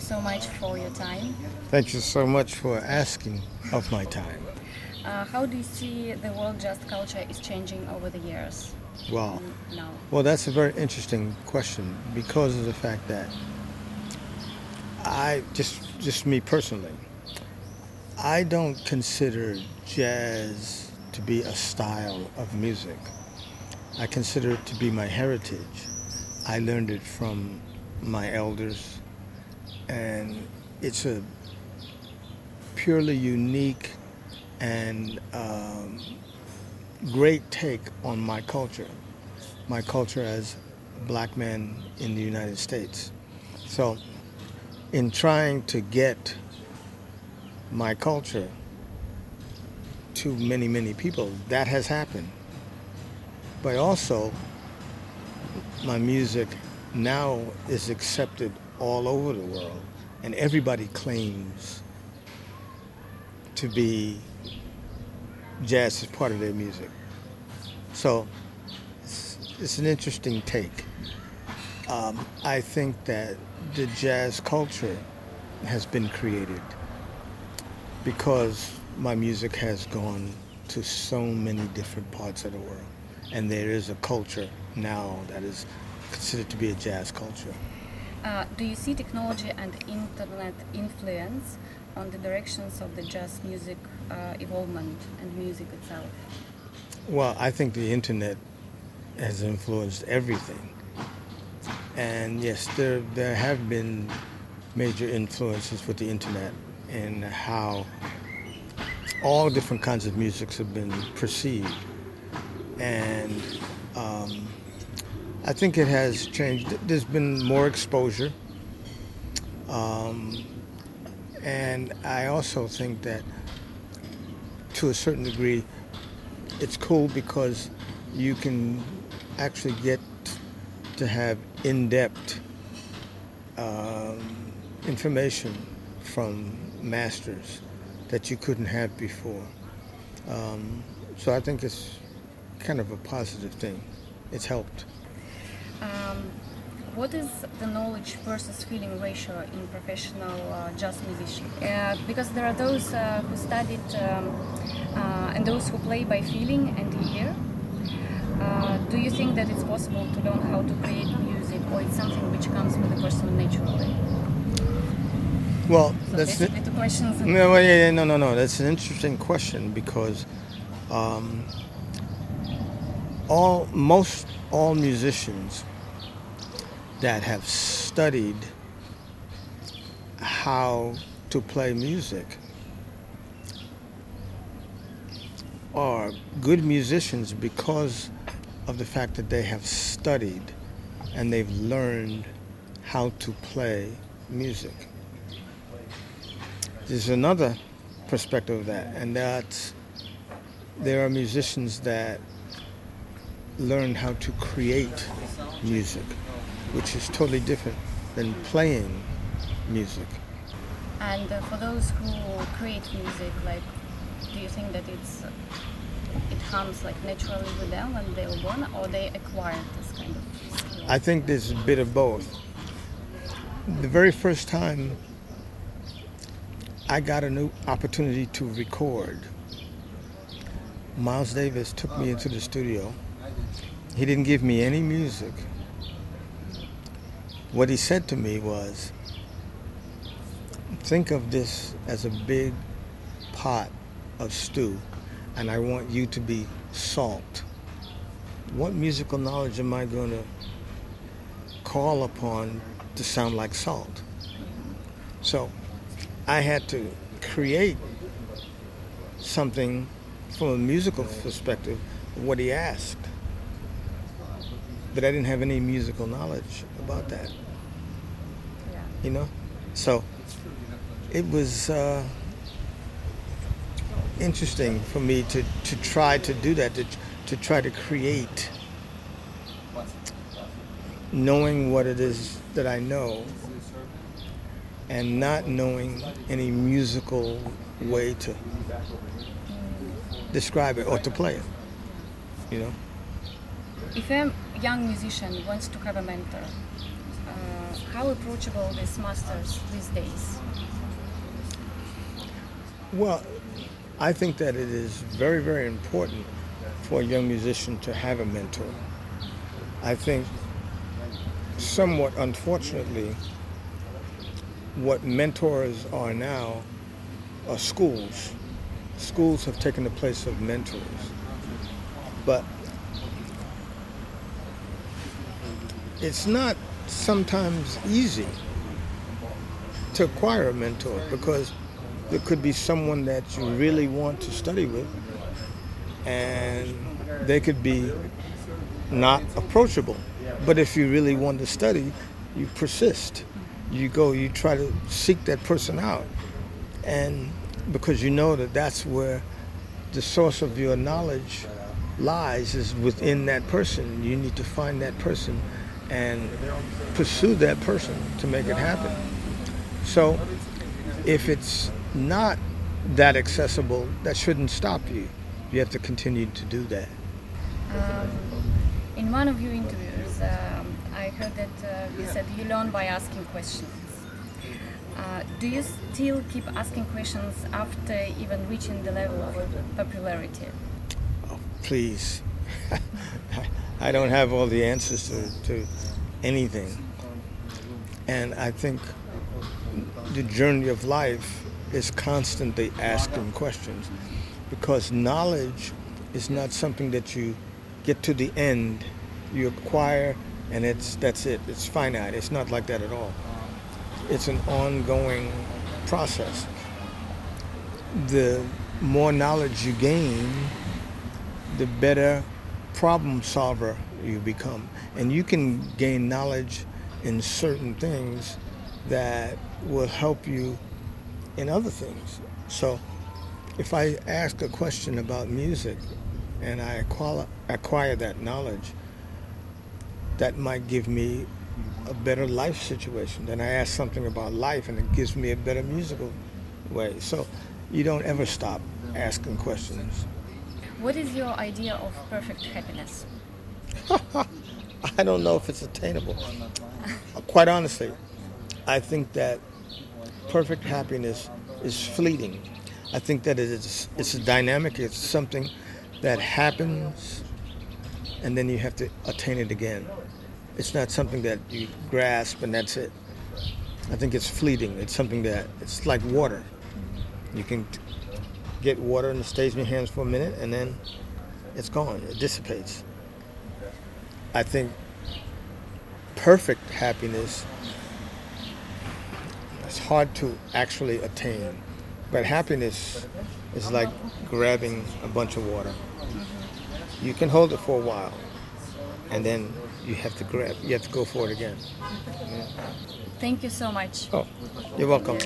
you so much for your time. Thank you so much for asking of my time. Uh, how do you see the world jazz culture is changing over the years? Wow. Now, Well, that's a very interesting question because of the fact that I just just me personally, I don't consider jazz to be a style of music. I consider it to be my heritage. I learned it from my elders, and it's a purely unique and um, great take on my culture, my culture as black man in the United States. So, in trying to get my culture to many, many people, that has happened. But also, my music now is accepted all over the world, and everybody claims to be jazz is part of their music. So it's, it's an interesting take. Um, I think that the jazz culture has been created because my music has gone to so many different parts of the world. And there is a culture now that is considered to be a jazz culture. Uh, do you see technology and internet influence on the directions of the jazz music uh, evolvement and music itself? Well, I think the internet has influenced everything. And yes, there, there have been major influences with the internet and how all different kinds of musics have been perceived. And I think it has changed. There's been more exposure. Um, and I also think that to a certain degree, it's cool because you can actually get to have in-depth um, information from masters that you couldn't have before. Um, so I think it's kind of a positive thing. It's helped. Um, what is the knowledge versus feeling ratio in professional uh, jazz musician? Uh, because there are those uh, who studied um, uh, and those who play by feeling and ear. Uh, do you think that it's possible to learn how to create music, or it's something which comes with a person naturally? Well, So that's the, questions. No, well, yeah, yeah, no, no, no. That's an interesting question because um, all most all musicians that have studied how to play music are good musicians because of the fact that they have studied and they've learned how to play music. There's another perspective of that, and that's there are musicians that learn how to create music, which is totally different than playing music. And uh, for those who create music, like, do you think that it's it comes like naturally with them when they were born, or they acquired this kind of skill? I think there's a bit of both. The very first time I got a new opportunity to record, Miles Davis took me into the studio. He didn't give me any music. What he said to me was, think of this as a big pot of stew, and I want you to be salt. What musical knowledge am I going to call upon to sound like salt? So I had to create something from a musical perspective, of what he asked. But I didn't have any musical knowledge about that, Yeah. you know? So it was uh, interesting for me to, to try to do that, to, to try to create, knowing what it is that I know and not knowing any musical way to describe it or to play it, you know? If a young musician wants to have a mentor, uh, how approachable these masters these days? Well, I think that it is very, very important for a young musician to have a mentor. I think, somewhat unfortunately, what mentors are now are schools. Schools have taken the place of mentors. But it's not sometimes easy to acquire a mentor because there could be someone that you really want to study with and they could be not approachable. But if you really want to study, you persist. You go, you try to seek that person out. And because you know that that's where the source of your knowledge lies is within that person. You need to find that person and pursue that person to make it happen. So if it's not that accessible, that shouldn't stop you. You have to continue to do that. Um, in one of your interviews, um, I heard that uh, you said you learn by asking questions. Uh, do you still keep asking questions after even reaching the level of popularity? Oh, please. I don't have all the answers to, to anything. And I think the journey of life is constantly asking questions because knowledge is not something that you get to the end, you acquire, and it's that's it. It's finite. It's not like that at all. It's an ongoing process. The more knowledge you gain, the better problem solver you become. And you can gain knowledge in certain things that will help you in other things. So if I ask a question about music and I acquire, acquire that knowledge, that might give me a better life situation. Then I ask something about life and it gives me a better musical way. So you don't ever stop asking questions. What is your idea of perfect happiness? I don't know if it's attainable. Quite honestly, I think that perfect happiness is fleeting. I think that it is it's a dynamic. It's something that happens, and then you have to attain it again. It's not something that you grasp and that's it. I think it's fleeting. It's something that it's like water. You can get water and it stays in your hands for a minute, and then it's gone. It dissipates. I think perfect happiness is hard to actually attain. But happiness is like grabbing a bunch of water. You can hold it for a while, and then you have to grab. You have to go for it again. Thank you so much. Oh, you're welcome.